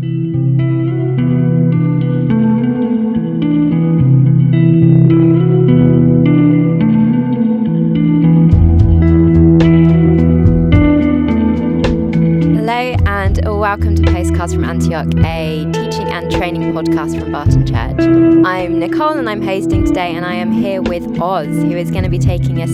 Hello and welcome to Postcards from Antioch, a teaching and training podcast from Barton Church. I'm Nicole and I'm hosting today, and I am here with Oz, who is going to be taking us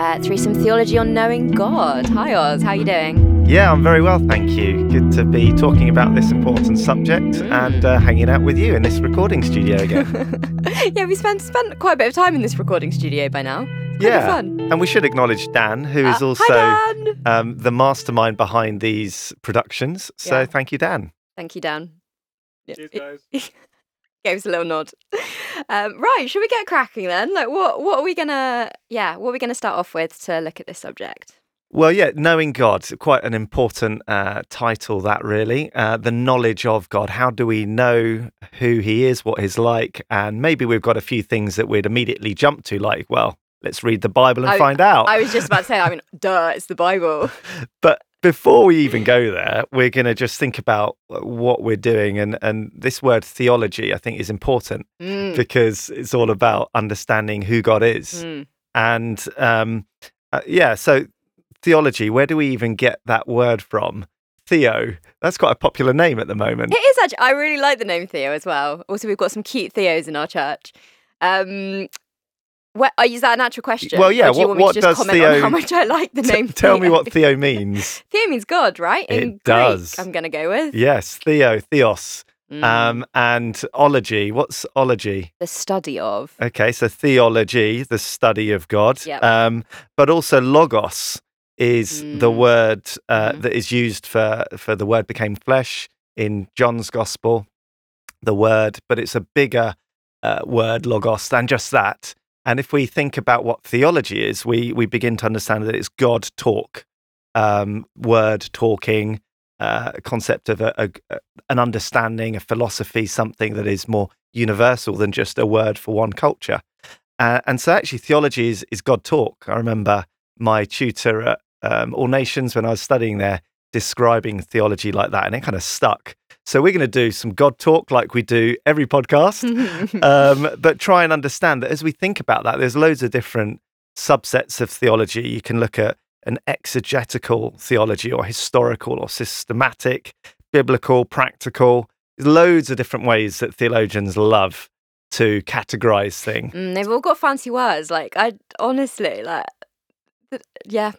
uh, through some theology on knowing God. Hi, Oz. How are you doing? Yeah, I'm very well, thank you. Good to be talking about this important subject and uh, hanging out with you in this recording studio again. yeah, we spent spent quite a bit of time in this recording studio by now. It's kind yeah, fun. and we should acknowledge Dan, who is Uh, also Hi, Dan. um, the mastermind behind these productions. So Yeah. thank you, Dan. Thank you, Dan. Yeah, Cheers, it- guys. Gave us a little nod. Um, right, should we get cracking then? Like, what what are we gonna? Yeah, what are we gonna start off with to look at this subject? Well, yeah, knowing God, quite an important uh, title, that really. Uh, the knowledge of God. How do we know who He is, what He's like? And maybe we've got a few things that we'd immediately jump to, like, well, let's read the Bible and I- find out. I was just about to say, I mean, duh, it's the Bible. But before we even go there, we're going to just think about what we're doing. And, and this word theology, I think, is important Mm, because it's all about understanding who God is. mm. And um, uh, yeah, so theology, where do we even get that word from? Theo, that's quite a popular name at the moment. It is actually. I really like the name Theo as well. Also, we've got some cute Theos in our church. Um, what, uh, that an actual question? Well, yeah, Or do you what- want me what to just does comment on Theo- how much I like the T- name? tell me what Theo means. Theo means God, right? It In Greek, does. I'm gonna go with. yes, Theo, Theos. Mm, Um, and ology, what's ology? the study of. Okay, so theology, the study of God. Yep. Um, but also logos is the Mm. word uh, Mhm. that is used for for the word became flesh in John's gospel. The word, but it's a bigger uh, word, logos, than just that. And if we think about what theology is, we we begin to understand that it's God talk, um, word talking, uh, concept of a, a, a- an understanding, a philosophy, something that is more universal than just a word for one culture. Uh, and so, actually, theology is, is God talk. I remember my tutor at um, All Nations when I was studying there describing theology like that, and it kind of stuck. So, we're going to do some God talk like we do every podcast, um, but try and understand that as we think about that, there's loads of different subsets of theology. You can look at an exegetical theology or historical or systematic, biblical, practical. There's loads of different ways that theologians love to categorize things. Mm, they've all got fancy words. Like I honestly like, yeah,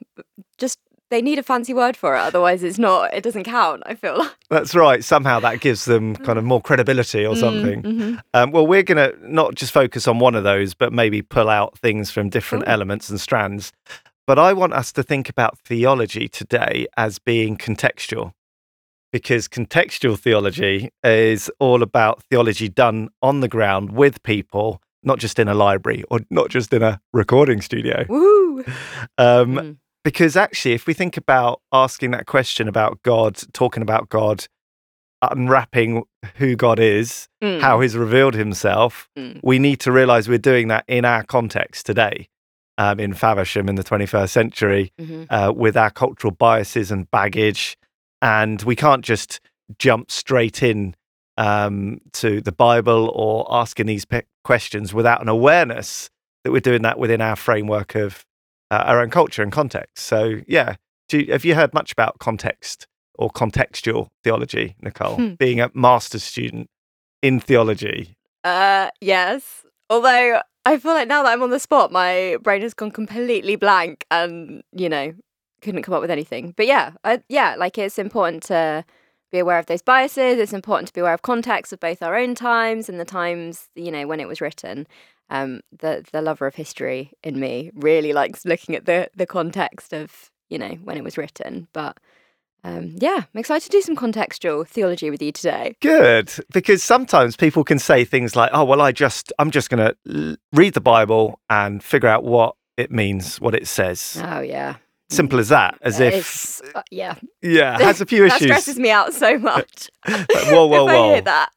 just they need a fancy word for it. Otherwise, it's not. It doesn't count. I feel like That's right. Somehow that gives them kind of more credibility or something. Mhm. Um, well, we're going to not just focus on one of those, but maybe pull out things from different Cool. elements and strands. But I want us to think about theology today as being contextual, because contextual theology is all about theology done on the ground with people, not just in a library or not just in a recording studio. Woo! Um, Mm. because actually, if we think about asking that question about God, talking about God, unwrapping who God is, Mm. how he's revealed himself, Mm. we need to realize we're doing that in our context today, um, in Faversham in the 21st century, Mhm. uh, with our cultural biases and baggage. And we can't just jump straight in um, to the Bible or asking these pe- questions without an awareness that we're doing that within our framework of uh, our own culture and context. So, yeah. Do you, have you heard much about context or contextual theology, Nicole? Hmm. Being a master's student in theology. Uh, yes. Although I feel like now that I'm on the spot, my brain has gone completely blank, and you know, couldn't come up with anything. But yeah, I, yeah, like it's important to be aware of those biases. It's important to be aware of context of both our own times and the times, you know, when it was written. Um, the the lover of history in me really likes looking at the the context of you know when it was written. But um, yeah, I'm excited to do some contextual theology with you today. Good, because sometimes people can say things like, "Oh, well, I just, I'm just going to l- read the Bible and figure out what it means, what it says." Oh yeah, Simple as that. As if, uh, yeah, yeah, has a few that issues. That stresses me out so much. Like, whoa, whoa, if I hear whoa. that.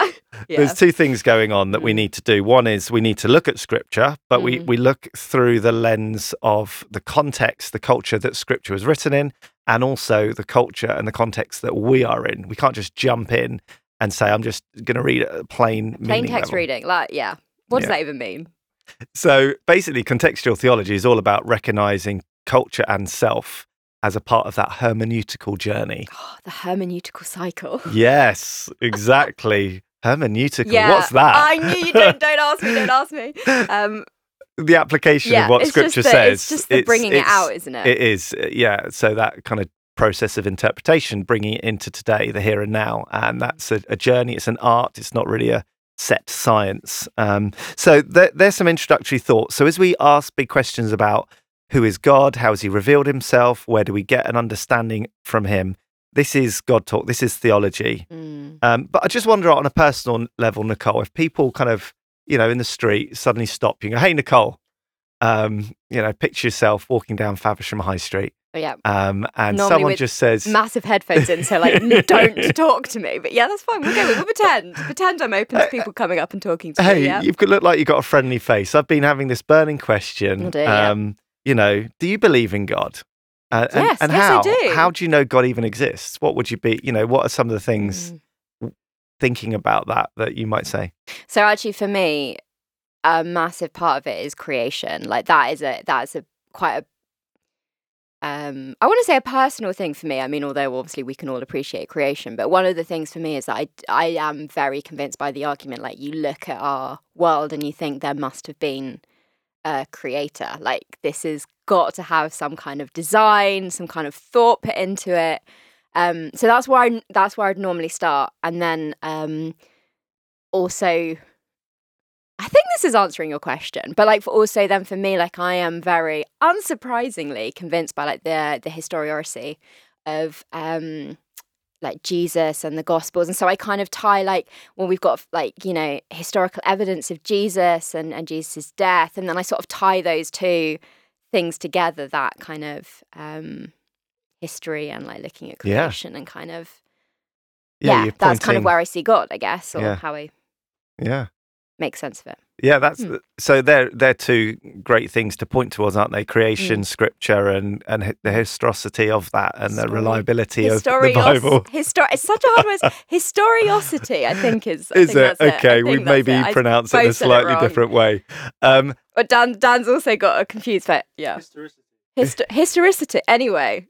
yeah. There's two things going on that we Mm. need to do. One is we need to look at scripture, but we, Mm. we look through the lens of the context, the culture that scripture was written in, and also the culture and the context that we are in. We can't just jump in and say, I'm just going to read a plain Plain text level. reading. Like, yeah. What does Yeah. that even mean? So basically, contextual theology is all about recognizing culture and self as a part of that hermeneutical journey. Oh, the hermeneutical cycle. Yes, exactly. hermeneutical. Yeah, What's that? I knew you don't. Don't ask me. Don't ask me. Um, the application yeah, of what scripture the, says. It's just the bringing it out, isn't it? It is, uh, yeah. So that kind of process of interpretation, bringing it into today, the here and now, and that's a, a journey. It's an art. It's not really a set science. Um, so there, there's some introductory thoughts. So as we ask big questions about who is God, how has He revealed Himself, where do we get an understanding from Him? This is God talk. This is theology. Mm. Um, but I just wonder on a personal level, Nicole, if people kind of, you know, in the street suddenly stop you and go, hey, Nicole, um, you know, picture yourself walking down Faversham High Street Oh, yeah. um, and Normally someone just says, Massive headphones in, so like, don't talk to me. But yeah, that's fine. We'll go. We'll pretend. Pretend I'm open to people coming up and talking to hey, me. Yeah. you've got, look like you've got a friendly face. I've been having this burning question. Dear, yeah. You know, do you believe in God? Uh, and, Yes, and yes, I how? do. How do you know God even exists? What would you be, you know, what are some of the things Mm. thinking about that that you might say? So actually, for me, a massive part of it is creation. Like that is a that is a quite a um I want to say a personal thing for me. I mean, although obviously we can all appreciate creation, but one of the things for me is that I I am very convinced by the argument. Like you look at our world and you think there must have been a creator. Like this has got to have some kind of design, some kind of thought put into it. Um, so that's where I, that's where I'd normally start, and then um, also I think this is answering your question, but like for also then for me, like I am very unsurprisingly convinced by like the the historicity of um like Jesus and the Gospels, and so I kind of tie like well we've got like you know historical evidence of Jesus and and Jesus's death, and then I sort of tie those two things together that kind of um history and like looking at Yeah. creation and kind of yeah, you're that's kind of where I see God, I guess, or Yeah. how I Yeah. make sense of it. Yeah, that's Hmm. so. They're they're two great things to point towards, aren't they? Hmm. Creation, Scripture, and and the historicity of that, and the Story. reliability of the Bible. Histor- it's such a hard word. Historiosity, I think is. I Is think it that's I okay? We maybe it. Pronounce it in a both it slightly different way. Um, But Dan, Dan's also got a confused face. Yeah. Histo- historicity. Anyway.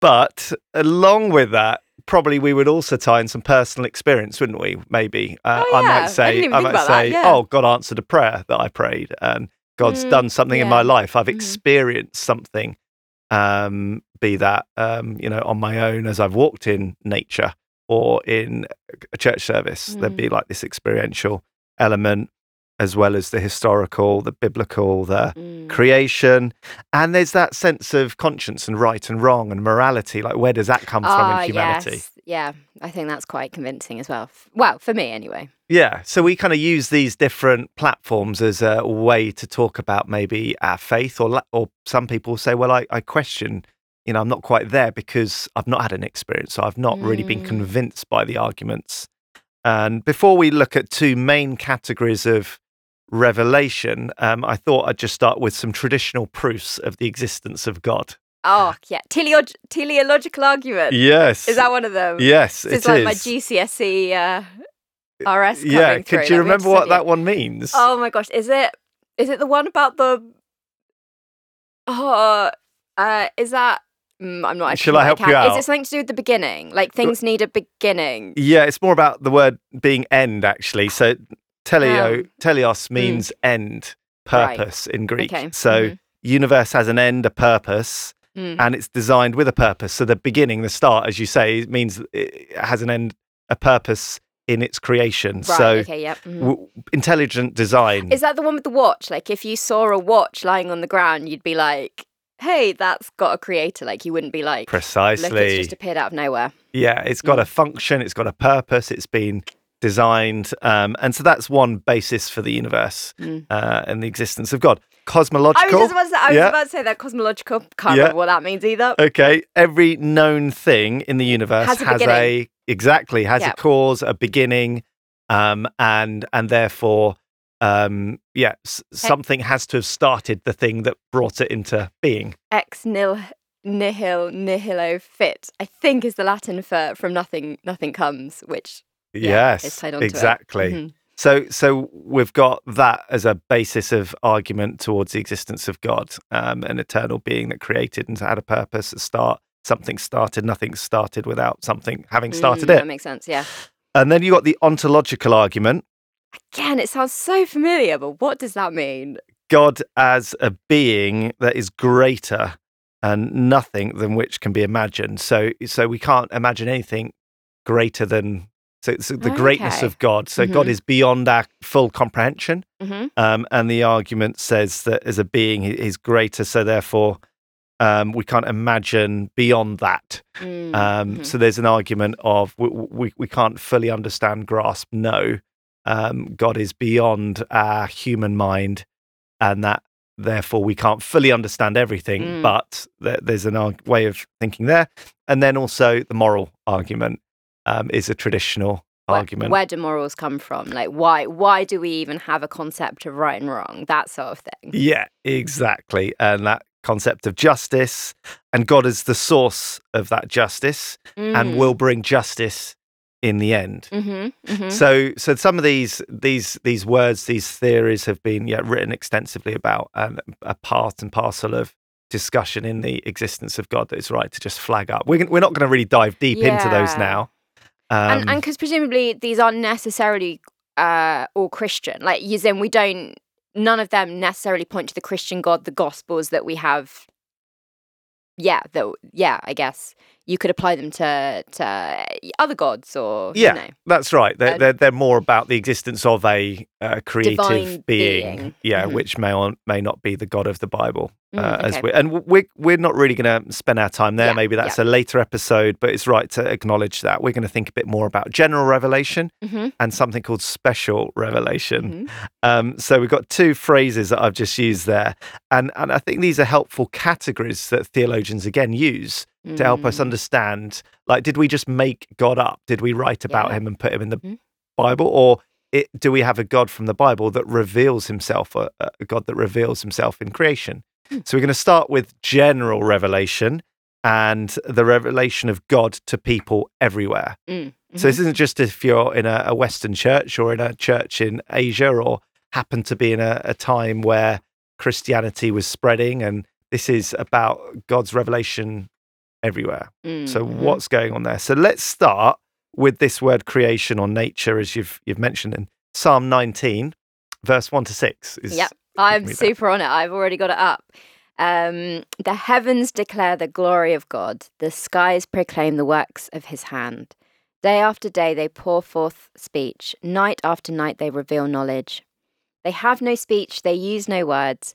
but along with that, probably we would also tie in some personal experience, wouldn't we? Maybe uh, Oh, I yeah. I might say, even I might say, yeah. oh, God answered a prayer that I prayed, and God's Mm, done something in my life. I've Mhm. experienced something, um, be that um, you know on my own as I've walked in nature or in a church service. There'd Mm. be like this experiential element, as well as the historical, the biblical, the Mm. creation, and there's that sense of conscience and right and wrong and morality. Like, where does that come from Ah, in humanity? yes. Yeah, I think that's quite convincing as well. Well, for me anyway. Yeah, so we kind of use these different platforms as a way to talk about maybe our faith, or or some people say, well, I, I question, you know, I'm not quite there because I've not had an experience, so I've not really been Mm. convinced by the arguments. And before we look at two main categories of revelation, um, I thought I'd just start with some traditional proofs of the existence of God. Oh, yeah. Teleog- teleological argument. Yes, Is that one of them? yes? It's it like my is. GCSE uh, RS coming yeah, could like, you remember what that one means? Oh my gosh, is it is it the one about the oh uh is that mm, I'm not actually Shall I help you Is it something to do with the beginning? Like things need a beginning. Yeah, it's more about the word being end, actually. So teleo, Um, teleos means end, Right. purpose in Greek. Okay, So mhm. universe has an end, a purpose, Mm. and it's designed with a purpose. So the beginning, the start, as you say, means it has an end, a purpose in its creation. Right, so okay, yep. mhm. w- intelligent design. Is that the one with the watch? Like if you saw a watch lying on the ground, you'd be like, "Hey, that's got a creator." Like you wouldn't be like, "Look, Precisely. it's just appeared out of nowhere." Yeah, it's got a Mm. function, it's got a purpose, it's been designed. Um, and so that's one basis for the universe Mm. uh, and the existence of God. I Cosmological. was just about to say, I was Yeah. about to say that cosmological. Can't Yeah. remember what that means either. Okay, every known thing in the universe Has a has, a exactly has Yeah. a cause, a beginning, um, and and therefore, um, yeah, s- something has to have started the thing that brought it into being. ex nil nihil nihilo fit i think is the latin for from nothing nothing comes which yeah, it's yes, tied onto exactly. Mhm. So, so we've got that as a basis of argument towards the existence of God, um, an eternal being that created and had a purpose, a start. Something started, nothing started without something having started Mm, it. That makes sense. Yeah. And then you got the ontological argument Again, it sounds so familiar, but what does that mean? God as a being that is greater and nothing than which can be imagined. So, so we can't imagine anything greater than so, so the greatness of God. So God Mhm. is beyond our full comprehension. hmm Um, and the argument says that as a being, he is greater. So therefore, um, we can't imagine beyond that. Mm, Um, mhm. So there's an argument of we, we, we can't fully understand, grasp, know. Um, God is beyond our human mind, and that therefore we can't fully understand everything. Mm. But th- there's an arg- way of thinking there. And then also the moral argument um, is a traditional Where- argument. Where do morals come from? Like, why? Why do we even have a concept of right and wrong? That sort of thing. Yeah, exactly. And that concept of justice and God is the source of that justice and will bring justice in the end. Mm-hmm, mm-hmm. So so some of these these these words, these theories have been yeah, written extensively about and a part and parcel of discussion in the existence of God that is right to just flag up. We're, we're not going to really dive deep into those now. Um, and and because presumably these aren't necessarily uh, all Christian. Like, in, we don't. None of them necessarily point to the Christian God, the Gospels that we have. Yeah, though. yeah, I guess you could apply them to to other gods or Yeah, you know. That's right. They're, Uh, they're, they're more about the existence of a uh, creative being, being. yeah, Mhm. which may or may not be the God of the Bible. Mm, uh, as we and we're we're not really going to spend our time there. Yeah, Maybe that's a later episode, but it's right to acknowledge that we're going to think a bit more about general revelation Mhm, and something called special revelation. mhm. Um, so we've got two phrases that I've just used there, and and I think these are helpful categories that theologians again use to help us Mm. understand. Like, did we just make God up? Did we write about Yeah. him and put him in the Mhm. Bible, or it, do we have a God from the Bible that reveals himself, a, a God that reveals himself in creation? Hmm. So we're going to start with general revelation and the revelation of God to people everywhere. Mm, So this isn't just if you're in a, a Western church or in a church in Asia or happen to be in a, a time where Christianity was spreading, and this is about God's revelation everywhere. mhm, So mhm. what's going on there? So let's start with this word creation or nature, as you've you've mentioned in Psalm 19, verse one to six. Is, Yep, I'm that. super on it. I've already got it up. Um, the heavens declare the glory of God, the skies proclaim the works of his hand. Day after day they pour forth speech, night after night they reveal knowledge. They have no speech, they use no words,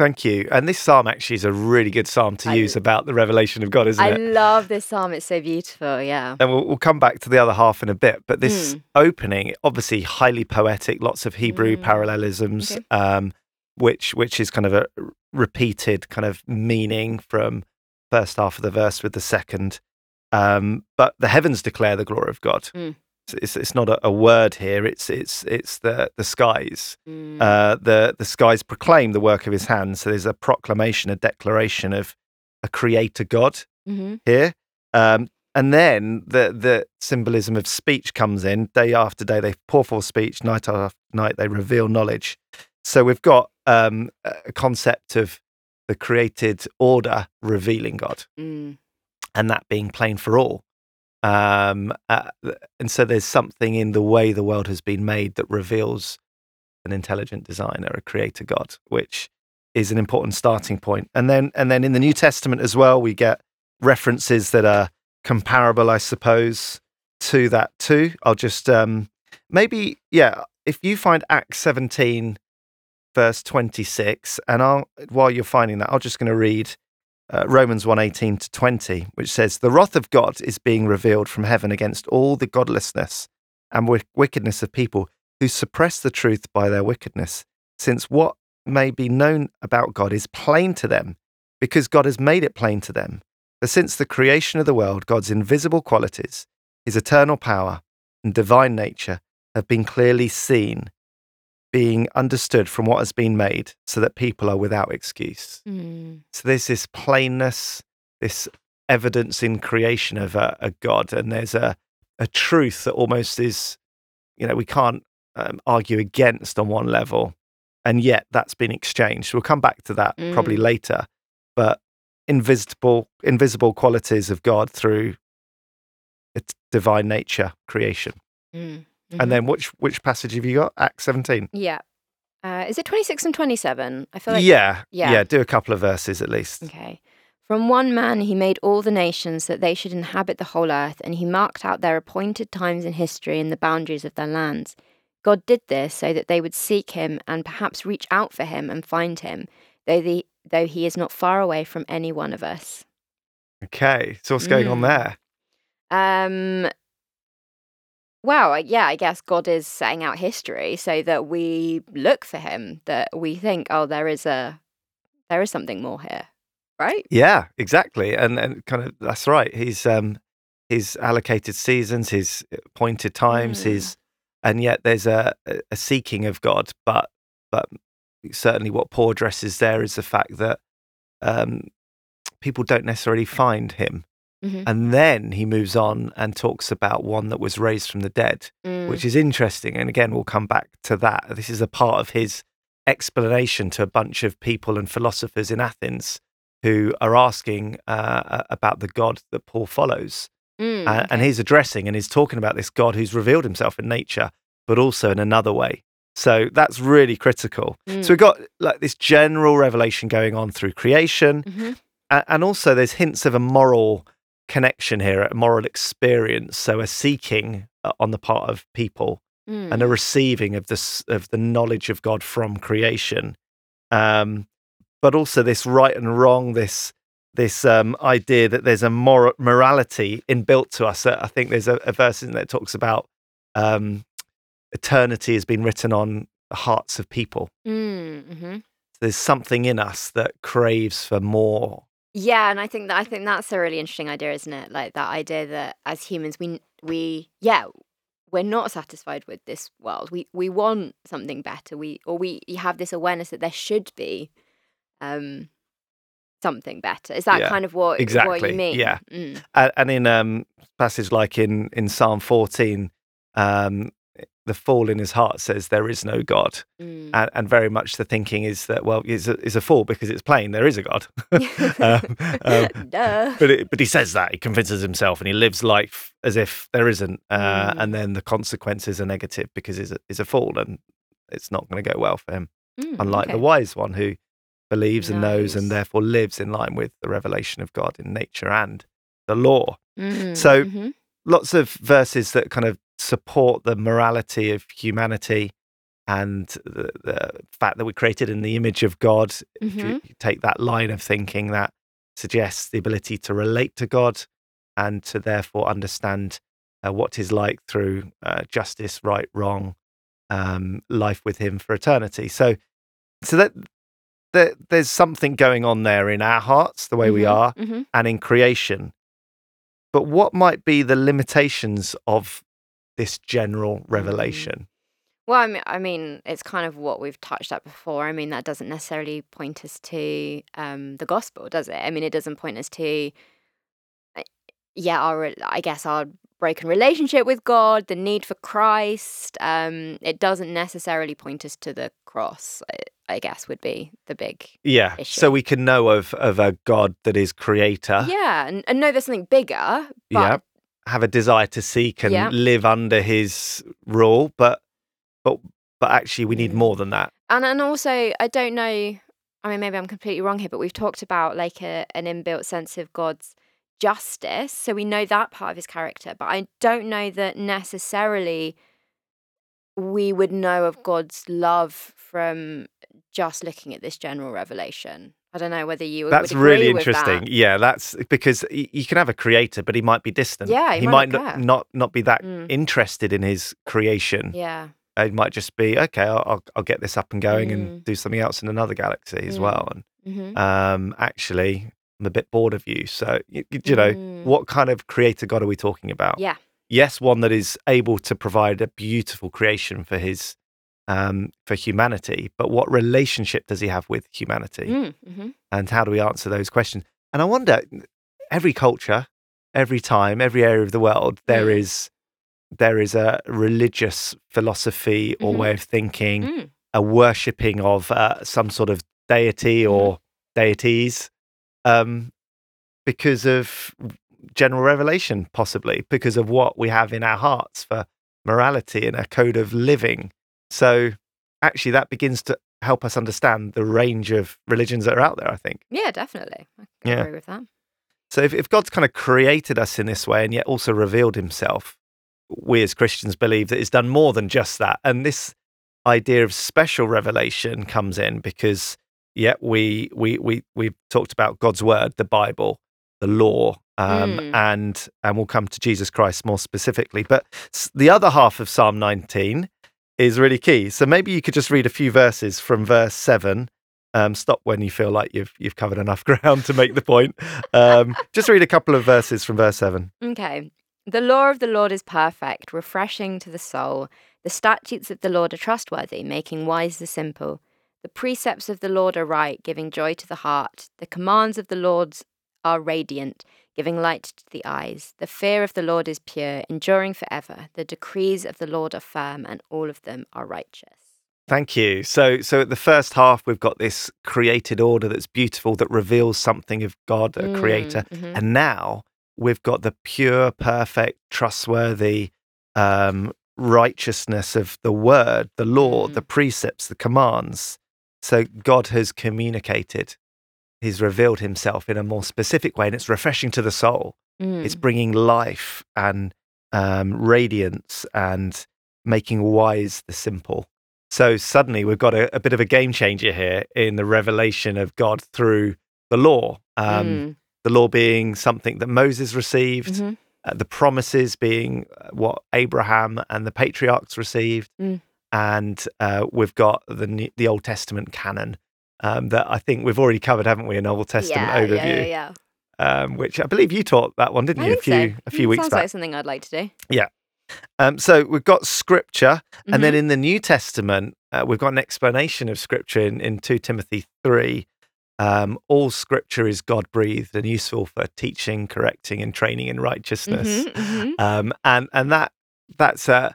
Thank you. And this psalm actually is a really good psalm to I- use about the revelation of God, isn't I it? I love this psalm. It's so beautiful. Yeah. And we'll, we'll come back to the other half in a bit. But this Mm. opening, obviously highly poetic, lots of Hebrew Mm. parallelisms, Okay. um, which which is kind of a repeated kind of meaning from first half of the verse with the second. Um, but the heavens declare the glory of God. Mm. It's, it's, not a, a word here. It's it's it's the the skies. Mm. Uh, the the skies proclaim the work of His hands. So there's a proclamation, a declaration of a creator God hmm here. Um, and then the the symbolism of speech comes in. Day after day, they pour forth speech. Night after night, they reveal knowledge. So we've got um, a concept of the created order revealing God, Mm. and that being plain for all. Um, uh, and so there's something in the way the world has been made that reveals an intelligent designer, a creator God, which is an important starting point. And then and then in the New Testament as well, we get references that are comparable, I suppose, to that too. I'll just um maybe yeah, if you find Acts 17 verse 26 and I'll while you're finding that, I'm just going to read uh, Romans 1:18 to 20, which says the wrath of God is being revealed from heaven against all the godlessness and wick- wickedness of people who suppress the truth by their wickedness, since what may be known about God is plain to them, because God has made it plain to them. For since the creation of the world, God's invisible qualities, his eternal power, and divine nature have been clearly seen, being understood from what has been made, so that people are without excuse. Mm. So there's this plainness, this evidence in creation of a, a God, and there's a, a truth that almost is, you know, we can't um, argue against on one level, and yet that's been exchanged. We'll come back to that probably Mm. later, but invisible, invisible qualities of God through its divine nature, creation. Mm. And then which which passage have you got? Acts 17. Yeah. Uh, is it 26 and 27? I feel like. yeah, yeah. yeah, Do a couple of verses at least. Okay. From one man he made all the nations that they should inhabit the whole earth, and he marked out their appointed times in history and the boundaries of their lands. God did this so that they would seek him and perhaps reach out for him and find him, though the though he is not far away from any one of us. Okay, so what's going on Mm. there? Um well, yeah, I guess God is setting out history so that we look for him, that we think, oh, there is a there is something more here. Right? Yeah, exactly, and and kind of that's right. He's um his allocated seasons, his appointed times, Mm. his and yet there's a a a seeking of God, but but certainly what Paul addresses there is the fact that um people don't necessarily find him, Mhm. and then he moves on and talks about one that was raised from the dead, Mm. which is interesting. And again, we'll come back to that. This is a part of his explanation to a bunch of people and philosophers in Athens who are asking uh, about the God that Paul follows. Mm, Uh, and he's addressing and he's talking about this God who's revealed himself in nature, but also in another way. So that's really critical. So Mm. we've got like this general revelation going on through creation, Mhm. a- and also there's hints of a moral connection here, a moral experience. So a seeking uh, on the part of people and a Mm. receiving of this of the knowledge of God from creation, um, but also this right and wrong, this this um, idea that there's a mor- morality inbuilt to us. I think there's a, a verse in there that talks about um, eternity has been written on the hearts of people. Mm, mhm. There's something in us that craves for more. Yeah, and I think that I think that's a really interesting idea, isn't it? Like that idea that as humans, we we yeah, we're not satisfied with this world. We we want something better. We or we you have this awareness that there should be um something better. Is that Yeah, kind of what exactly? what you mean? yeah. Mm. And in um passage like in in Psalm 14, um, the fool in his heart says there is no God, Mm. and, and very much the thinking is that well, he's a, he's a fool because it's plain there is a God. um, um, but it, but he says that he convinces himself and he lives life as if there isn't, uh, Mm. and then the consequences are negative because he's a, he's a fool and it's not going to go well for him. Mm, Unlike the wise one who believes and knows and therefore lives in line with the revelation of God in nature and the law Mm, So- mhm. lots of verses that kind of support the morality of humanity and the, the fact that we're created in the image of God. If you, take that line of thinking, that suggests the ability to relate to God and to therefore understand uh, what He's like through uh, justice, right, wrong, um, life with Him for eternity. So, so that. There, there's something going on there in our hearts, the way we Mhm, are, mhm. and in creation. But what might be the limitations of this general revelation? Well, I mean, I mean, it's kind of what we've touched at before. I mean, that doesn't necessarily point us to um, the gospel, does it? I mean, it doesn't point us to, uh, yeah, our, I guess, our broken relationship with God, the need for Christ. Um, it doesn't necessarily point us to the cross. I, I guess would be the big, Yeah. Issue. So we can know of of a God that is creator. yeah, and, and know there's something bigger. But Yeah. Have a desire to seek and Yeah. live under his rule, but but but actually we need Mm. more than that. and and also I don't know. I mean, maybe I'm completely wrong here, but we've talked about like a, an inbuilt sense of God's justice, so we know that part of his character. But I don't know that necessarily we would know of God's love from just looking at this general revelation. I don't know whether you would That's really interesting. that. Yeah, that's because you can have a creator, but he might be distant. Yeah, he he might not not, not be that Mm. interested in his creation. Yeah. It might just be okay. I'll I'll, get this up and going Mm. and do something else in another galaxy as Mm. well. And hmm um, actually, I'm a bit bored of you. So, you, you know, Mm. what kind of creator God are we talking about? Yeah. Yes, one that is able to provide a beautiful creation for his um, for humanity, but what relationship does he have with humanity? Mm, hmm And how do we answer those questions? And I wonder, every culture, every time, every area of the world, there Mm. is there is a religious philosophy or Mhm. way of thinking, Mm. a worshipping of uh, some sort of deity Mm-hmm. or deities, um, because of general revelation, possibly because of what we have in our hearts for morality and a code of living. So, actually, that begins to help us understand the range of religions that are out there. I think. Yeah, definitely. I Yeah. agree with that. So, if, if God's kind of created us in this way and yet also revealed Himself, we as Christians believe that He's done more than just that. And this idea of special revelation comes in because, yeah, we we we we've talked about God's word, the Bible, the law, um, Mm. and and we'll come to Jesus Christ more specifically. But the other half of Psalm 19 is really key. So maybe you could just read a few verses from verse seven. Um, stop when you feel like you've you've covered enough ground to make the point. Um, just read a couple of verses from verse seven. Okay. The law of the Lord is perfect, refreshing to the soul. The statutes of the Lord are trustworthy, making wise the simple. The precepts of the Lord are right, giving joy to the heart. The commands of the Lord are radiant, giving light to the eyes. The fear of the Lord is pure, enduring forever. The decrees of the Lord are firm, and all of them are righteous. Thank you. So, so at the first half, we've got this created order that's beautiful that reveals something of God, a creator, Mm, mhm. and now we've got the pure, perfect, trustworthy um, righteousness of the word, the law, Mm. the precepts, the commands. So God has communicated. He's revealed himself in a more specific way, and it's refreshing to the soul. It's Mm. bringing life and um, radiance and making wise the simple. So suddenly we've got a, a bit of a game changer here in the revelation of God through the law. Um, Mm, The law being something that Moses received, mhm. uh, the promises being uh, what Abraham and the patriarchs received, Mm. and uh, we've got the New- the Old Testament canon um, that I think we've already covered, haven't we? An Old Testament yeah, overview, yeah, yeah, yeah. Um, which I believe you taught that one, didn't I you? a few so. a few Mm, weeks Sounds back. like something I'd like to do. Um, so we've got scripture, and then Mhm. in the New Testament, uh, we've got an explanation of scripture in, in 2 Timothy 3. Um, all scripture is God breathed and useful for teaching, correcting, and training in righteousness. Mhm, mhm. Um, and and that that's uh,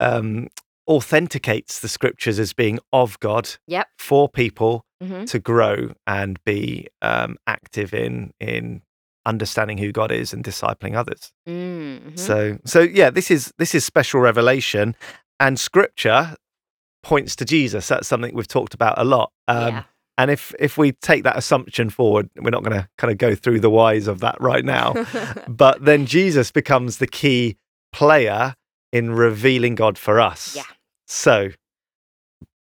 um, authenticates the scriptures as being of God Yep. for people Mhm. to grow and be um, active in in understanding who God is and discipling others. Mm, mhm. So so yeah, this is this is special revelation, and Scripture points to Jesus. That's something we've talked about a lot. Um, yeah. And if if we take that assumption forward, we're not going to kind of go through the whys of that right now. but then Jesus becomes the key player in revealing God for us. Yeah. So.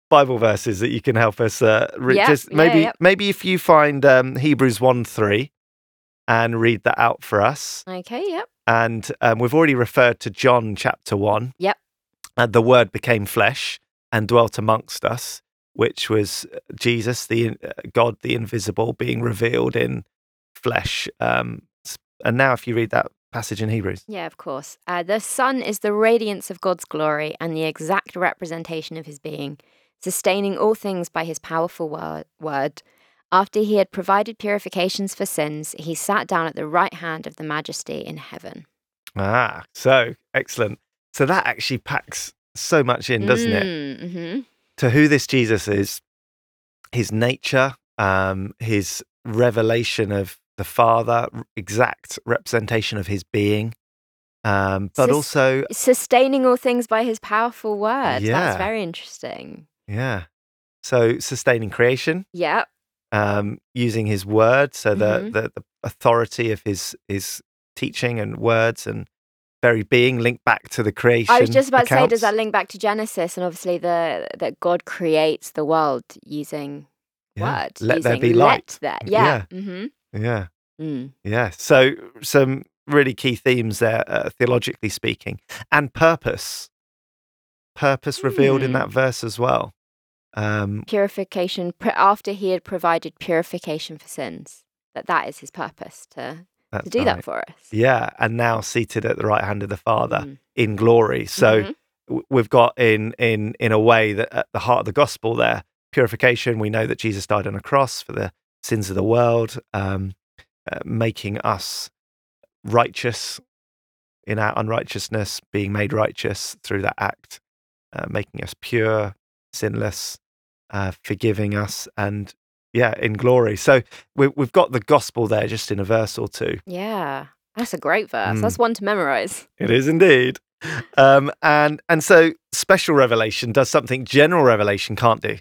Bible verses that you can help us. Uh, re- Yeah, just maybe, yeah. maybe if you find um, Hebrews one three, and read that out for us. okay. Yep. And um, we've already referred to John chapter 1. Yep. And the word became flesh and dwelt amongst us, which was uh, Jesus, the uh, God, the invisible, being revealed in flesh. Um, and now, if you read that passage in Hebrews, Yeah, of course. Uh, the Son is the radiance of God's glory and the exact representation of his being, sustaining all things by his powerful word. After he had provided purifications for sins, he sat down at the right hand of the majesty in heaven. ah, so excellent. So that actually packs so much in, doesn't it? Mm-hmm. To who this Jesus is, his nature, um, his revelation of the Father, exact representation of his being, um, but Sus- also Sustaining all things by his powerful word. Yeah. That's very interesting. Yeah. So sustaining creation, Yeah. um, using his word, so the, Mhm. the the authority of his his teaching and words and very being linked back to the creation. I was just about to say, does that link back to Genesis and obviously the that God creates the world using Yeah. word? Let there using be let light. there. Yeah. Mm-hmm. Yeah. Mm. Yeah. So some really key themes there, uh, theologically speaking, and purpose. Purpose revealed in Hmm. that verse as well. Um, Purification after he had provided purification for sins. that that is his purpose to to do right. that for us. Yeah, and now seated at the right hand of the Father Mm. in glory. So Mhm. we've got in in in a way that at the heart of the gospel there purification. We know that Jesus died on a cross for the sins of the world, um, uh, making us righteous in our unrighteousness, being made righteous through that act, uh, making us pure, sinless, uh, forgiving us, and yeah, in glory. So we, we've got the gospel there just in a verse or two. Yeah, that's a great verse. Mm. That's one to memorize. It is indeed. Um, and and so special revelation does something general revelation can't do.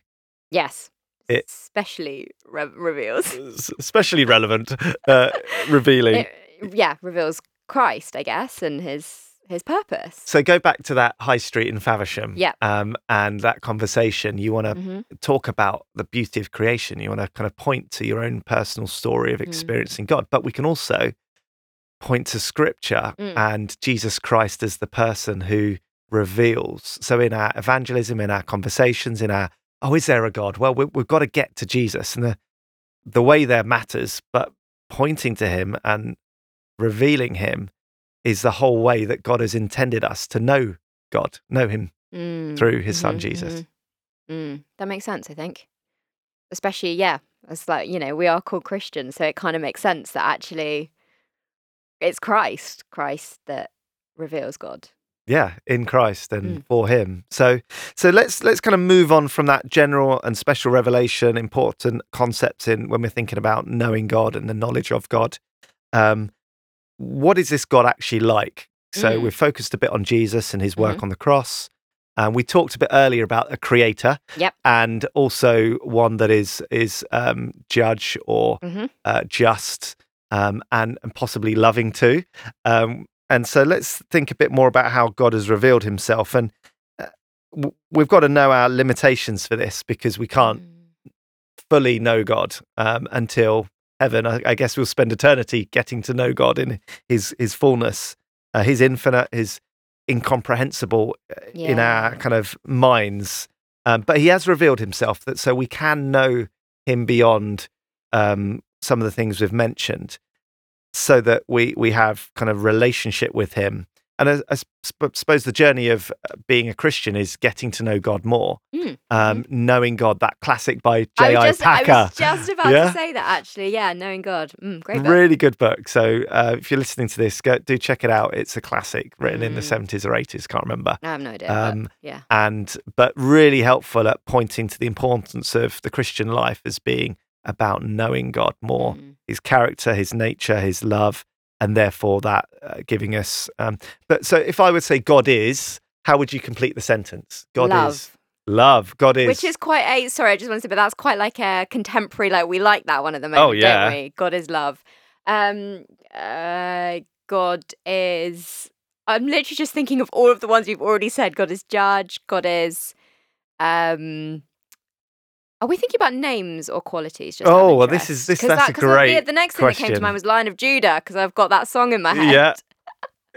Yes, It- especially re- reveals. Especially relevant, uh, revealing. It, yeah, reveals Christ, I guess, and his his purpose. so go back to that high street in Faversham. Yeah. Um, and that conversation. You want to hmm talk about the beauty of creation. You want to kind of point to your own personal story of Mm. experiencing God, but we can also point to Scripture Mm. and Jesus Christ as the person who reveals. So in our evangelism, in our conversations, in our oh, is there a God? Well, we, we've got to get to Jesus, and the the way there matters, but pointing to Him and revealing Him is the whole way that God has intended us to know God, know Him Mm. through His Son Mhm, Jesus. mhm. Mm. That makes sense, I think. Especially, yeah, it's like, you know, we are called Christians, so it kind of makes sense that actually it's Christ, Christ that reveals God. yeah in christ and Mm. for him so so let's let's kind of move on from that general and special revelation important concepts in when we're thinking about knowing god and the knowledge of god um what is this god actually like so Mm. we've focused a bit on jesus and his work on the cross and we talked a bit earlier about a creator Yep. and also one that is is um judge or Mhm. uh, just um, and, and possibly loving too. Um, and so let's think a bit more about how God has revealed himself. And uh, w- we've got to know our limitations for this because we can't Mm. fully know God um, until heaven. I, I guess we'll spend eternity getting to know God in his, his fullness, uh, his infinite, his incomprehensible uh, in our kind of minds. Um, but he has revealed himself that so we can know him beyond um, some of the things we've mentioned, so that we we have kind of relationship with him. And I, I sp- suppose the journey of uh, being a Christian is getting to know God more, Mm, um, knowing God. That classic by J.I. was, I. Packer. was just about Yeah? to say that actually. Yeah, knowing God. Mm, great book. Really good book. So uh, if you're listening to this, go, do check it out. It's a classic, written in the Mm. 70s or 80s. Can't remember. I have no idea. but Um, yeah. and but really helpful at pointing to the importance of the Christian life as being about knowing God more, Mm. His character, His nature, His love, and therefore that uh, giving us. Um, but so, if I would say God is, how would you complete the sentence? God Love. is love. God is. Which is quite a sorry, I just want to say, but that's quite like a contemporary. Like we like that one at the moment, Oh, yeah. don't we? God is love. Um, uh, God is. I'm literally just thinking of all of the ones you've already said. God is judge. God is. Um, are we thinking about names or qualities? Just Oh, well, this is- this- that's a that- 'cause the- great The next thing that came to mind was Lion of Judah because I've got that song in my head. Yeah.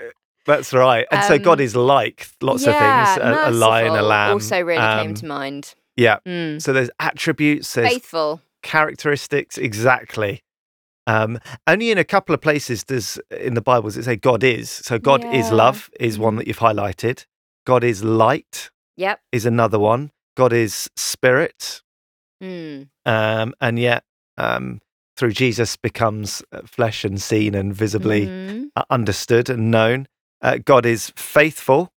That's right. And so God Um, is like lots yeah, of things a, a lion, a lamb. Also, really came um, to mind. Yeah. Mm. So there's attributes, there's Faithful. characteristics exactly um only in a couple of places does in the bible does it say god is so god is love is one Mhm. that you've highlighted god is light Yep. is another one god is spirit Mm. um and yet um through jesus becomes uh, flesh and seen and visibly Mhm. uh, understood and known uh, god is faithful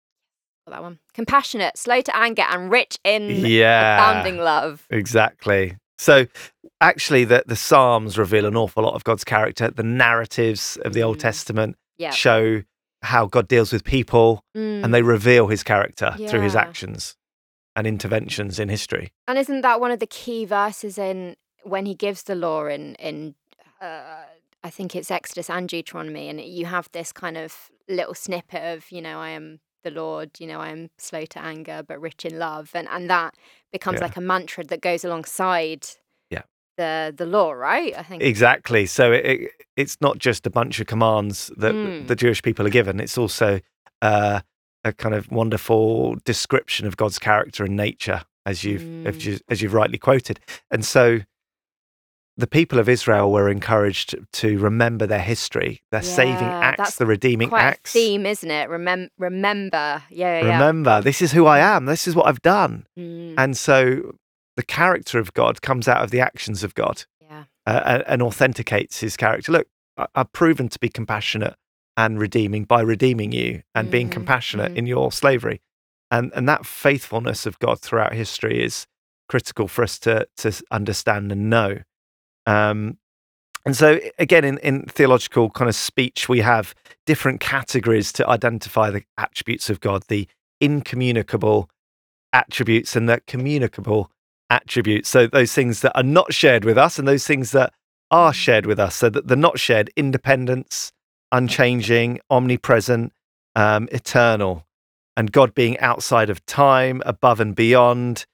Got that one. Compassionate, slow to anger, and rich in yeah abounding love. Exactly. So actually the the Psalms reveal an awful lot of God's character. The narratives of the Old Mm. Testament Yeah. show how God deals with people Mm. and they reveal his character through his actions and interventions in history. And isn't that one of the key verses in when he gives the law in in uh, I think it's Exodus and Deuteronomy, and you have this kind of little snippet of you know I am the Lord, you know I am slow to anger but rich in love, and and that becomes Yeah. like a mantra that goes alongside Yeah. the the law, right? I think Exactly. So it, it, it's not just a bunch of commands that Mm. the Jewish people are given. It's also uh, a kind of wonderful description of God's character and nature, as you've as, Mm. you, as you've rightly quoted. And so the people of Israel were encouraged to remember their history, their saving Yeah, acts, that's the redeeming Quite acts. a theme, isn't it? Remem- remember. Yeah, yeah, yeah. Remember, this is who I am. This is what I've done. Mm, And so the character of God comes out of the actions of God yeah. uh, and- and authenticates his character. Look, I- I've proven to be compassionate and redeeming by redeeming you and being Mhm, compassionate mhm. in your slavery. And, and that faithfulness of God throughout history is critical for us to, to understand and know. Um, and so, again, in, in theological kind of speech, we have different categories to identify the attributes of God the incommunicable attributes and the communicable attributes. So, those things that are not shared with us and those things that are shared with us. So, that the not shared independence, unchanging, omnipresent, um, eternal, and God being outside of time, above and beyond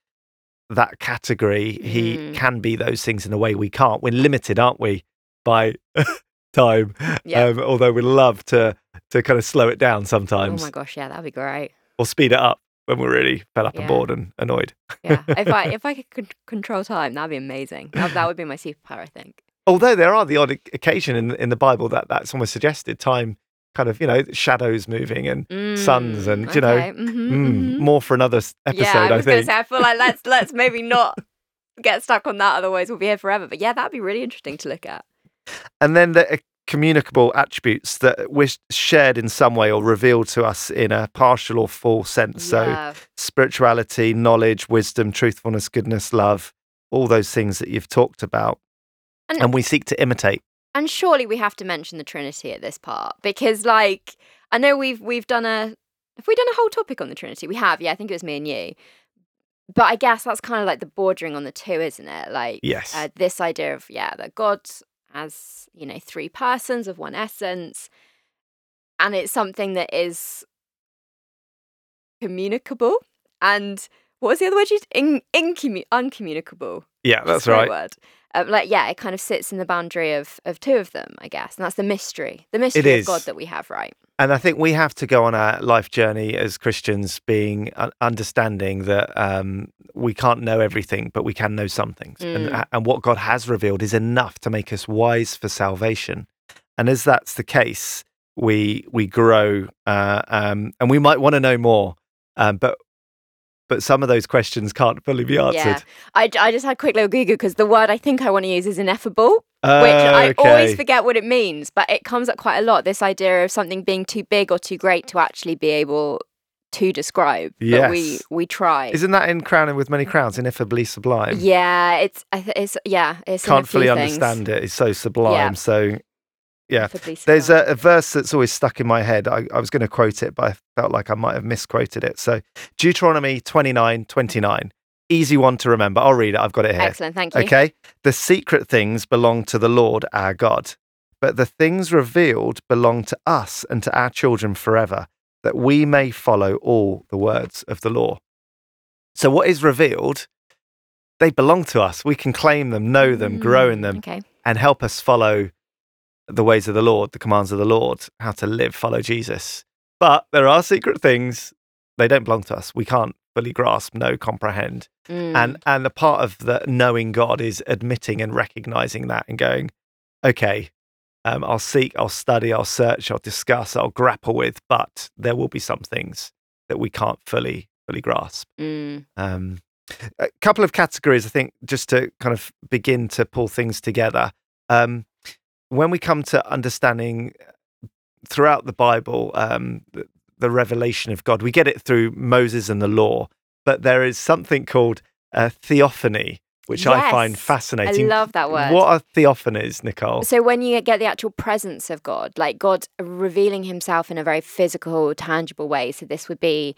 that category. He Mm. can be those things in a way we can't. We're limited, aren't we, by time? Yeah. Um, although we love to to kind of slow it down sometimes. Oh my gosh, yeah, that'd be great. or speed it up when we're really fed up and bored and annoyed. Yeah, if I if I could con- control time, that'd be amazing. That, that would be my superpower, I think. Although there are the odd occasion in in the Bible that that's almost suggested time, kind of you know shadows moving and suns Mm, and, you know, okay, mhm, mm, mhm. more for another episode. yeah, I was gonna think. say I feel like let's let's maybe not get stuck on that, otherwise we'll be here forever. But yeah, that'd be really interesting to look at. and then the uh, communicable attributes that we're shared in some way or revealed to us in a partial or full sense. So spirituality, knowledge, wisdom, truthfulness, goodness, love, all those things that you've talked about. And- And, we seek to imitate. And surely we have to mention the Trinity at this part because, like, I know we've we've done a have we done a whole topic on the Trinity? We have, yeah. I think it was me and you. But I guess that's kind of like the bordering on the two, isn't it? Like, Yes. uh, this idea of yeah, that God has you know three persons of one essence, and it's something that is communicable. And what was the other word? You in incommu- uncommunicable. yeah, that's right. Word. Um, like yeah, it kind of sits in the boundary of of two of them, I guess, and that's the mystery, the mystery of is. God that we have, right? And I think we have to go on our life journey as Christians, being uh, understanding that um, we can't know everything, but we can know some things, and, Mm. and what God has revealed is enough to make us wise for salvation. And as that's the case, we we grow, uh, um, and we might want to know more, um, but but some of those questions can't fully be answered. Yeah, I, I just had a quick little Google because the word I think I want to use is ineffable, which I oh, Okay. always forget what it means, but it comes up quite a lot. This idea of something being too big or too great to actually be able to describe, but we we try. Isn't that in Crown Him with Many Crowns, ineffably sublime? yeah, it's it's yeah, it's Can't fully things. understand it. It's so sublime. So yeah. There's a, a verse that's always stuck in my head. I, I was going to quote it, but I felt like I might have misquoted it. So Deuteronomy 29 29. Easy one to remember. I'll read it. I've got it here. excellent. Thank you. Okay. The secret things belong to the Lord our God, but the things revealed belong to us and to our children forever, that we may follow all the words of the law. So, what is revealed, they belong to us. We can claim them, know them, grow in Mm, them, Okay. and help us follow the ways of the Lord, the commands of the Lord, how to live, follow Jesus. But there are secret things, they don't belong to us. We can't fully grasp, know, comprehend. Mm. And and the part of the knowing God is admitting and recognizing that and going, okay, um, I'll seek, I'll study, I'll search, I'll discuss, I'll grapple with, but there will be some things that we can't fully fully grasp. Mm. Um, a couple of categories, I think, just to kind of begin to pull things together. Um, when we come to understanding throughout the Bible um, the, the revelation of God, we get it through Moses and the law, but there is something called a theophany, which I find fascinating. I love that word. What are theophanies, Nicole? So when you get the actual presence of God, like God revealing Himself in a very physical, tangible way. So this would be,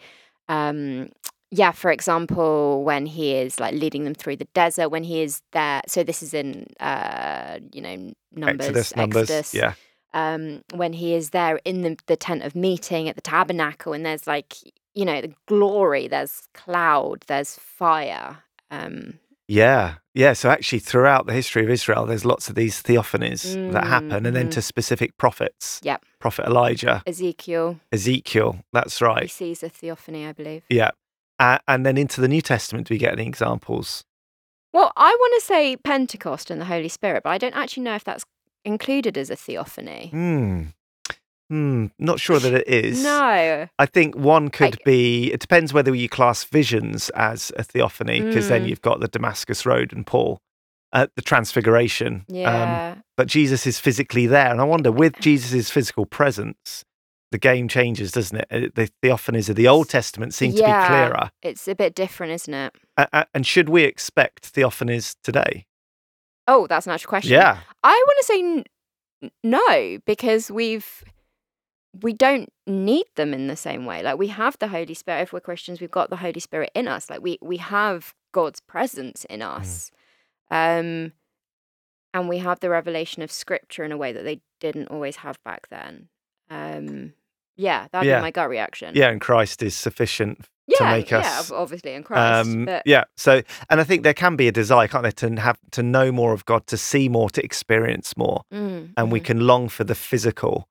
um, yeah, for example, when He is like leading them through the desert, when He is there. So this is in, uh, you know, numbers, Exodus, numbers, Exodus, yeah, um, when he is there in the, the tent of meeting at the tabernacle, and there's like, you know, the glory, there's cloud, there's fire. Um, yeah, yeah. So actually, throughout the history of Israel, there's lots of these theophanies that happen, and then Mhm. to specific prophets. Yep. Prophet Elijah, Ezekiel, Ezekiel. That's right. he sees a theophany, I believe. Yeah. Uh, and then into the New Testament, do we get any examples? Well, I want to say Pentecost and the Holy Spirit, but I don't actually know if that's included as a theophany. Hmm. Hmm. Not sure that it is. No. I think one could Like- be. It depends whether you class visions as a theophany, because then Mm. you've got the Damascus Road and Paul, uh, the Transfiguration. Um, Yeah. but Jesus is physically there, and I wonder with Jesus' physical presence, the game changes, doesn't it? Uh, The theophanies of the Old Testament seem to be clearer. it's a bit different, isn't it? A- and should we expect theophanies today? Oh, that's an actual question. Yeah. I want to say n- no because we've we don't need them in the same way. Like we have the Holy Spirit. If we're Christians, we've got the Holy Spirit in us. Like we we have God's presence in us, um, and we have the revelation of Scripture in a way that they didn't always have back then. Um, yeah, that'd Yeah. be my gut reaction. Yeah, and Christ is sufficient yeah, make yeah, us, ob- obviously in Christ. Um, but yeah. So, and I think there can be a desire, can't there, to have to know more of God, to see more, to experience more, mm, and we mhm. can long for the physical.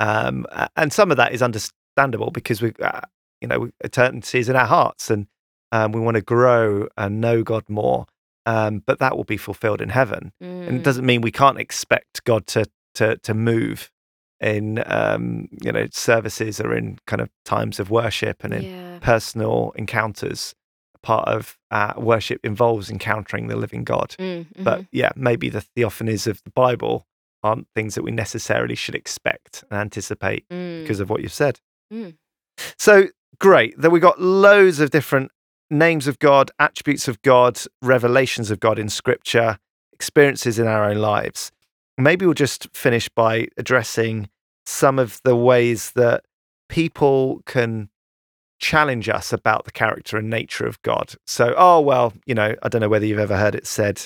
Um, and some of that is understandable because we, uh, you know, eternity is in our hearts, and um, we want to grow and know God more. Um, but that will be fulfilled in heaven, and Mm, it doesn't mean we can't expect God to to to move in um, you know services or in kind of times of worship and in yeah. personal encounters. Part of uh, worship involves encountering the living God. Mm, But mhm. yeah, maybe the theophanies of the Bible aren't things that we necessarily should expect and anticipate Mm, because of what you've said. Mm. So great that we got loads of different names of God, attributes of God, revelations of God in Scripture, experiences in our own lives. Maybe we'll just finish by addressing some of the ways that people can challenge us about the character and nature of God. So, oh, well, you know, I don't know whether you've ever heard it said,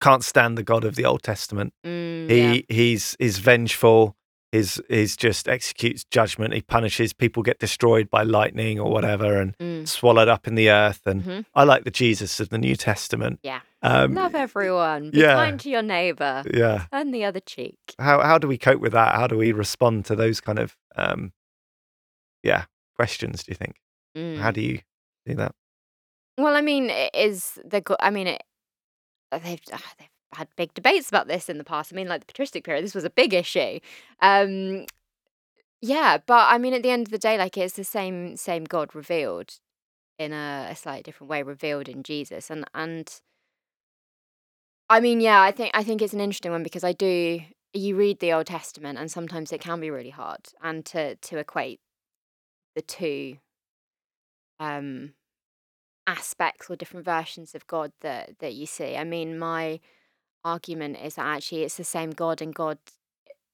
can't stand the God of the Old Testament. mm, He yeah. he's he's vengeful. He's he's just executes judgment. He punishes people get destroyed by lightning or whatever and Mm. swallowed up in the earth. And Mhm. I like the Jesus of the New Testament. Yeah. Um, Love everyone. Be yeah. kind to your neighbor. yeah. Turn the other cheek. How how do we cope with that? How do we respond to those kind of um, yeah questions? Do you think? How Mm. do you do that? Well, I mean, is the. I mean, it, they've ah, they've had big debates about this in the past. I mean, like the patristic period, this was a big issue. Um, yeah, but I mean, at the end of the day, like it's the same same God revealed in a, a slightly different way, revealed in Jesus, and and I mean, yeah, I think I think it's an interesting one because I do. You read the Old Testament, and sometimes it can be really hard, and to to equate the two um aspects or different versions of God that that you see. I mean, my argument is that actually it's the same God, and God,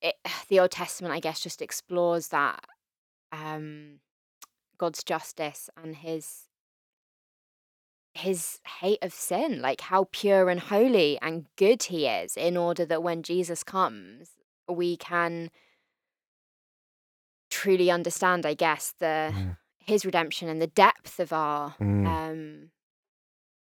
it, the Old Testament, I guess, just explores that um, God's justice and His His hate of sin, like how pure and holy and good He is, in order that when Jesus comes, we can truly understand, I guess, the Mm. His redemption and the depth of our Mm. um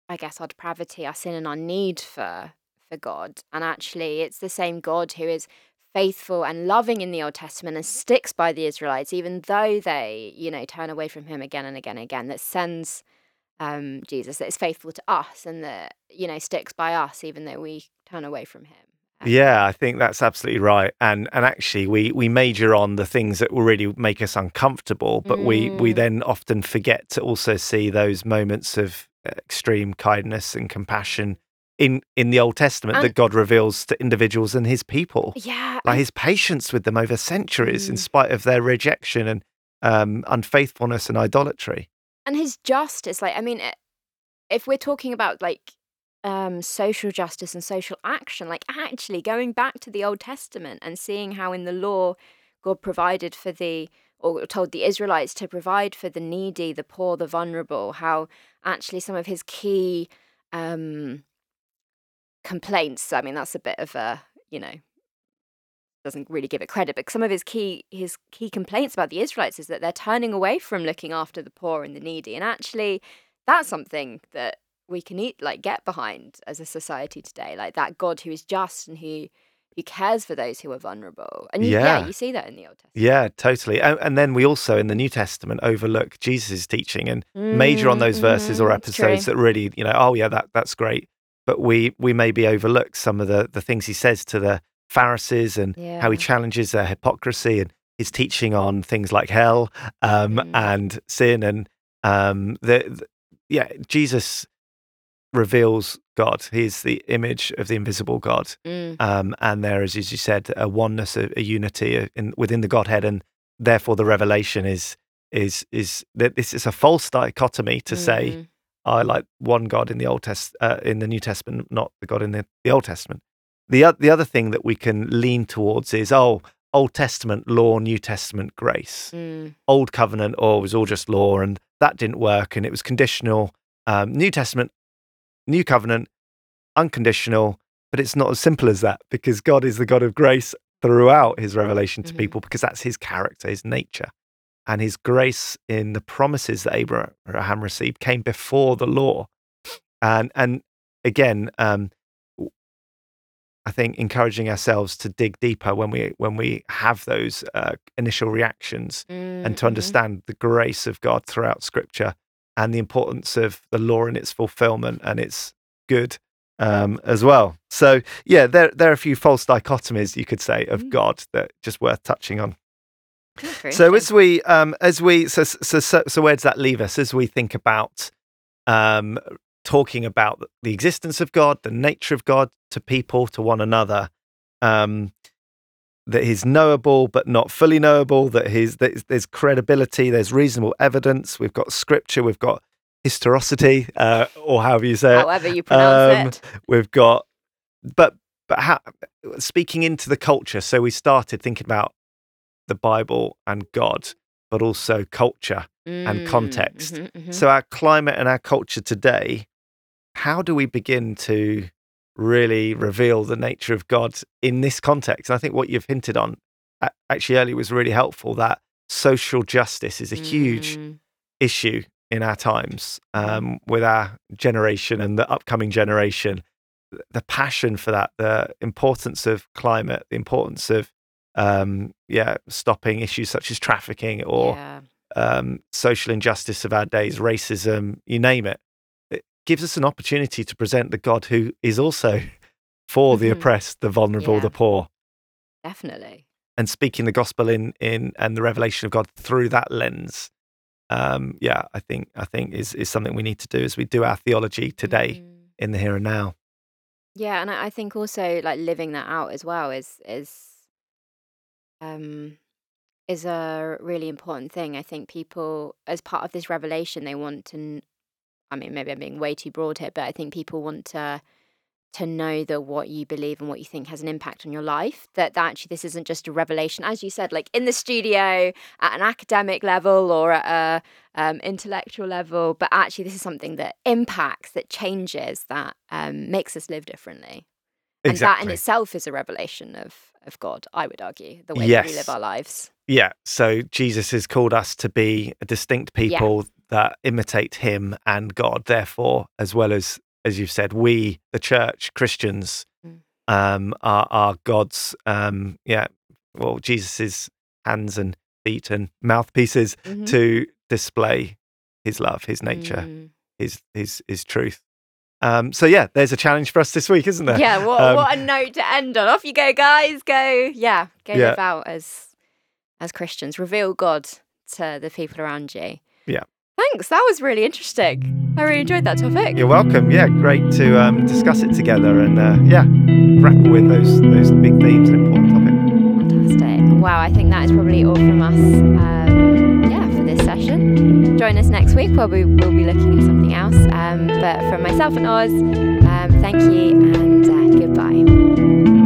i guess our depravity our sin and our need for for god and actually it's the same god who is faithful and loving in the old testament and sticks by the israelites even though they you know turn away from him again and again and again that sends um jesus that is faithful to us and that you know sticks by us even though we turn away from him Um, Yeah, I think that's absolutely right. And and actually, we we major on the things that will really make us uncomfortable, but we we Mm. then often forget to also see those moments of uh, extreme kindness and compassion in in the Old Testament And- that God reveals to individuals and His people, yeah like His patience with them over centuries, in Mm. spite of their rejection and um, unfaithfulness and idolatry. and his justice like i mean eh, if we're talking about like um social justice and social action like actually going back to the old testament and seeing how in the law god provided for the or told the israelites to provide for the needy the poor the vulnerable how actually some of his key um complaints i mean that's a bit of a you know doesn't really give it credit, but some of his key his key complaints about the Israelites is that they're turning away from looking after the poor and the needy, and actually, that's something that we can eat like get behind as a society today, like that God who is just and who who cares for those who are vulnerable, and you, yeah. Yeah. you see that in the Old Testament. Yeah, totally. And, and then we also in the New Testament overlook Jesus' teaching and major on Mm, those verses or mhm, true. episodes that really, you know, oh yeah, that that's great. But we we maybe overlook some of the the things he says to the Pharisees and how he challenges their hypocrisy and his teaching on things like hell um, Mm. and sin and um, the, the yeah Jesus reveals God. He's the image of the invisible God, Mm. um, and there is, as you said, a oneness, a, a unity uh, in, within the Godhead, and therefore the revelation is is is that this is a false dichotomy to say I like one God in the Old Test uh, in the New Testament, not the God in the, the Old Testament. The the other thing that we can lean towards is oh, Old Testament law, New Testament grace. Mm. Old Covenant, oh, it was all just law, and that didn't work, and it was conditional. Um, New Testament, New Covenant, unconditional, but it's not as simple as that because God is the God of grace throughout His revelation to Mhm. people because that's His character, His nature, and His grace in the promises that Abraham received came before the law, and and again, um, I think encouraging ourselves to dig deeper when we when we have those uh, initial reactions and to Mhm. understand the grace of God throughout Scripture and the importance of the law and its fulfillment and its good um, as well. So yeah, there there are a few false dichotomies you could say of Mm. God that just worth touching on. So as we um, as we so, so so so where does that leave us as we think about um, talking about the existence of God, the nature of God to people, to one another? Um, that he's knowable but not fully knowable. That he's that there's credibility, there's reasonable evidence. We've got scripture, we've got historicity, uh, or however you say it. however you pronounce um, it. We've got, but but how, speaking into the culture. So we started thinking about the Bible and God, but also culture. and Mm, context. mhm, mhm. So our climate and our culture today. How do we begin to really reveal the nature of God in this context? And I think what you've hinted on actually earlier was really helpful. That social justice is a huge Mm, issue in our times Mhm. um, with our generation and the upcoming generation. The passion for that, the importance of climate, the importance of um, yeah, stopping issues such as trafficking or yeah. um, social injustice of our days, racism, you name it. It gives us an opportunity to present the God who is also for the Mhm. oppressed, the vulnerable, Yeah. the poor, Definitely. and speaking the gospel in in and the revelation of God through that lens. Um, yeah, I think I think is is something we need to do as we do our theology today Mm. in the here and now. Yeah, and I I think also like living that out as well is is um is a really important thing. I think people as part of this revelation they want to I mean maybe I'm being way too broad here, but I think people want to to know that what you believe and what you think has an impact on your life. That, that actually this isn't just a revelation, as you said, like in the studio at an academic level or at a um, intellectual level, but actually this is something that impacts, that changes, that um, makes us live differently. And that in itself is a revelation of of God, I would argue, the way that we live our lives. Yeah. So Jesus has called us to be a distinct Yeah. people that imitate him and God. Therefore, as well as as you've said, we, the church, Christians, Mm. um, are are God's um, yeah, well, Jesus's hands and feet and mouthpieces Mhm. to display his love, his nature, Mm. his his his truth. Um, so yeah, there's a challenge for us this week, isn't there? Yeah, what Um, what a note to end on. Off you go, guys. Go, yeah, go Yeah. live out as as Christians. Reveal God to the people around you. Yeah. Thanks. That was really interesting. I really enjoyed that topic. You're welcome. Yeah, great to um, discuss it together and uh, yeah, grapple with those those big themes and important topics. Fantastic. Wow, I think that is probably all from us. Um, this session. Join us next week where we will be looking at something else. Um, but from myself and Oz, um, thank you and uh, goodbye.